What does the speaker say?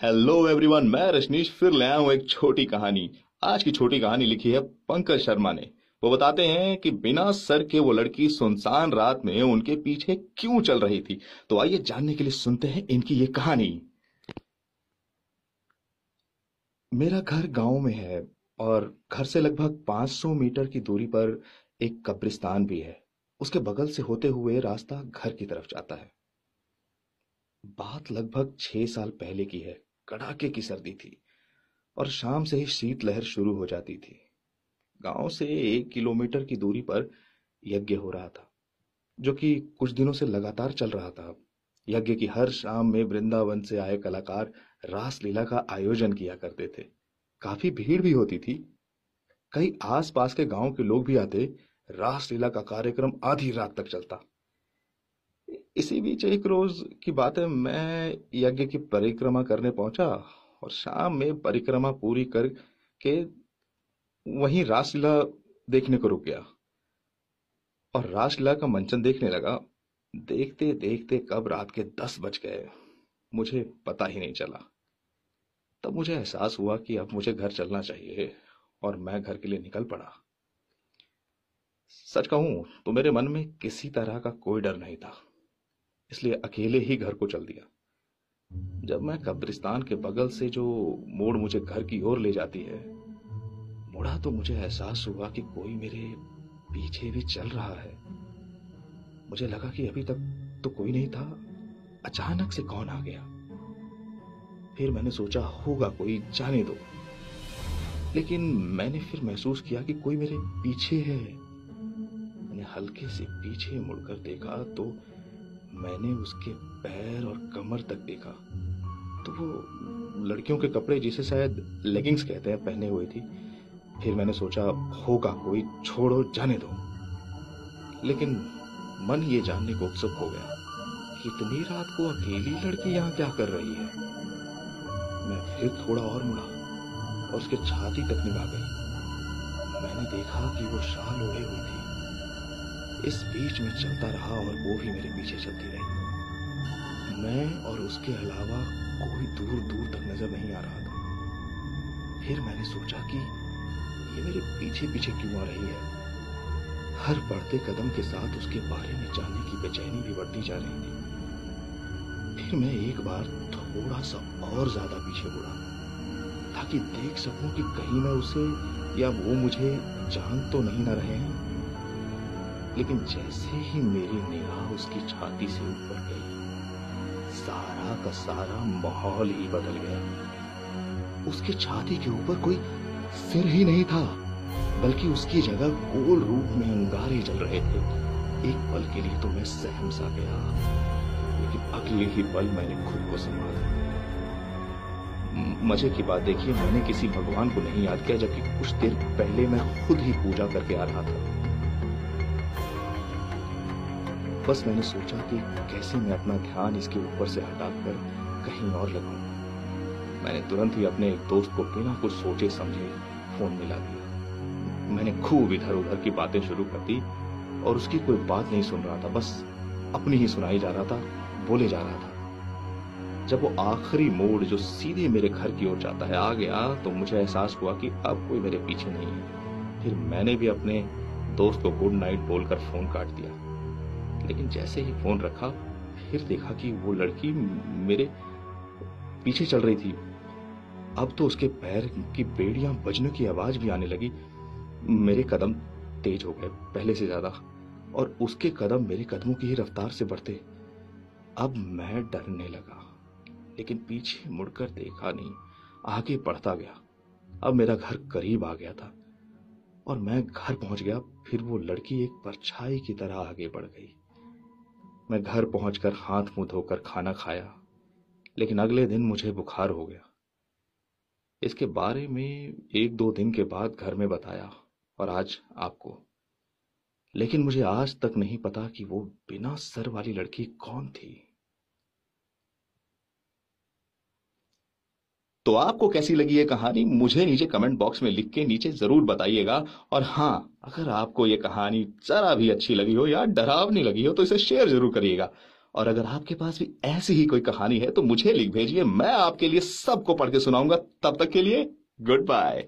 Hello everyone मैं रजनीश, फिर ले आया हूँ एक छोटी कहानी। आज की छोटी कहानी लिखी है पंकज शर्मा ने। वो बताते हैं कि बिना सर के वो लड़की सुनसान रात में उनके पीछे क्यों चल रही थी। तो आइए जानने के लिए सुनते हैं इनकी ये कहानी। मेरा घर गाँव में है और घर से लगभग 500 मीटर की दूरी पर एक कब्रिस्तान भी है। उसके बगल से होते हुए रास्ता घर की तरफ़ जाता है। बात लगभग छह साल पहले की है। कड़ाके की सर्दी थी और शाम से ही शीतलहर शुरू हो जाती थी। गाँव से एक किलोमीटर की दूरी पर यज्ञ हो रहा था, जो कि कुछ दिनों से लगातार चल रहा था। यज्ञ की हर शाम में वृंदावन से आए कलाकार रासलीला का आयोजन किया करते थे। काफ़ी भीड़ भी होती थी। कई आसपास के गाँव के लोग भी आते, रासलीला का कार्यक्रम आधी रात तक चलता। इसी बीच एक रोज की बात है, मैं यज्ञ की परिक्रमा करने पहुँचा और शाम में परिक्रमा पूरी करके वहीं रासलीला देखने को रुक गया। और रासलीला का मंचन देखने लगा। देखते देखते कब रात के दस बज गए। मुझे पता ही नहीं चला। तब मुझे एहसास हुआ कि अब मुझे घर चलना चाहिए और मैं घर के लिए निकल पड़ा। सच कहूँ तो मेरे मन में किसी तरह का कोई डर नहीं था। इसलिए अकेले ही घर को चल दिया। जब मैं कब्रिस्तान के बगल से जो मोड़ मुझे घर की ओर ले जाती है, मुड़ा तो मुझे एहसास हुआ कि कोई मेरे पीछे भी चल रहा है। मुझे लगा कि अभी तक तो कोई नहीं था। अचानक से कौन आ गया? फिर मैंने सोचा, होगा कोई, जाने दो। लेकिन मैंने फिर महसूस किया कि कोई मेरे पीछे है। मैंने हल्के से पीछे मुड़कर देखा तो मैंने उसके पैर और कमर तक देखा। तो वो लड़कियों के कपड़े जिसे शायद लेगिंग्स कहते हैं, पहने हुए थी। फिर मैंने सोचा, होगा कोई, छोड़ो, जाने दो। लेकिन मन ये जानने को उत्सुक हो गया कि इतनी रात को अकेली लड़की यहाँ क्या कर रही है। मैं फिर थोड़ा और मुड़ा और उसके छाती तक निभा गई। मैंने देखा कि वो शाल ओढ़े हुई थी। इस बीच में चलता रहा और वो भी मेरे पीछे चलती रही। मैं और उसके अलावा कोई दूर दूर तक नज़र नहीं आ रहा था। फिर मैंने सोचा कि ये मेरे पीछे पीछे क्यों आ रही है? हर बढ़ते कदम के साथ उसके बारे में जानने की बेचैनी भी बढ़ती जा रही थी। फिर मैं एक बार थोड़ा सा और ज़्यादा पीछे मुड़ा, ताकि देख सकूँ कि कहीं मैं उसे या वो मुझे जान तो नहीं ना रहे हैं। लेकिन जैसे ही मेरी निगाह उसकी छाती से ऊपर गई, सारा का सारा माहौल ही बदल गया। उसकी छाती के ऊपर कोई सिर ही नहीं था, बल्कि उसकी जगह गोल रूप में अंगारे जल रहे थे। एक पल के लिए तो मैं सहम सा गया, लेकिन अगले ही पल मैंने खुद को संभाला। मज़े की बात देखिए, मैंने किसी भगवान को नहीं याद किया, जबकि कुछ देर पहले मैं खुद ही पूजा करके आ रहा था। बस मैंने सोचा कि कैसे मैं अपना ध्यान इसके ऊपर से हटाकर कहीं और लगाऊँ। मैंने तुरंत ही अपने एक दोस्त को बिना कुछ सोचे समझे फ़ोन मिला दिया। मैंने खूब इधर उधर की बातें शुरू कर दी और उसकी कोई बात नहीं सुन रहा था, बस अपनी ही सुनाई जा रहा था, बोले जा रहा था। जब वो आखिरी मोड़ जो सीधे मेरे घर की ओर जाता है आ गया तो मुझे एहसास हुआ कि अब कोई मेरे पीछे नहीं है। फिर मैंने भी अपने दोस्त को गुड नाइट बोलकर फ़ोन काट दिया। लेकिन जैसे ही फ़ोन रखा, फिर देखा कि वो लड़की मेरे पीछे चल रही थी। अब तो उसके पैर की बेड़ियाँ बजने की आवाज़ भी आने लगी। मेरे कदम तेज हो गए, पहले से ज़्यादा, और उसके कदम मेरे कदमों की ही रफ्तार से बढ़ते। अब मैं डरने लगा, लेकिन पीछे मुड़कर देखा नहीं, आगे बढ़ता गया। अब मेरा घर करीब आ गया था, और मैं घर पहुँच गया, फिर वो लड़की एक परछाई की तरह आगे बढ़ गई। मैं घर पहुंचकर हाथ मुँह धोकर खाना खाया, लेकिन अगले दिन मुझे बुखार हो गया। इसके बारे में एक दो दिन के बाद घर में बताया और आज आपको। लेकिन मुझे आज तक नहीं पता कि वो बिना सर वाली लड़की कौन थी। तो आपको कैसी लगी ये कहानी? मुझे नीचे कमेंट बॉक्स में लिख के नीचे ज़रूर बताइएगा। और हाँ अगर आपको ये कहानी जरा भी अच्छी लगी हो या डरावनी लगी हो तो इसे शेयर ज़रूर करिएगा। और अगर आपके पास भी ऐसी ही कोई कहानी है तो मुझे लिख भेजिए। मैं आपके लिए सबको पढ़ के सुनाऊँगा। तब तक के लिए गुड बाय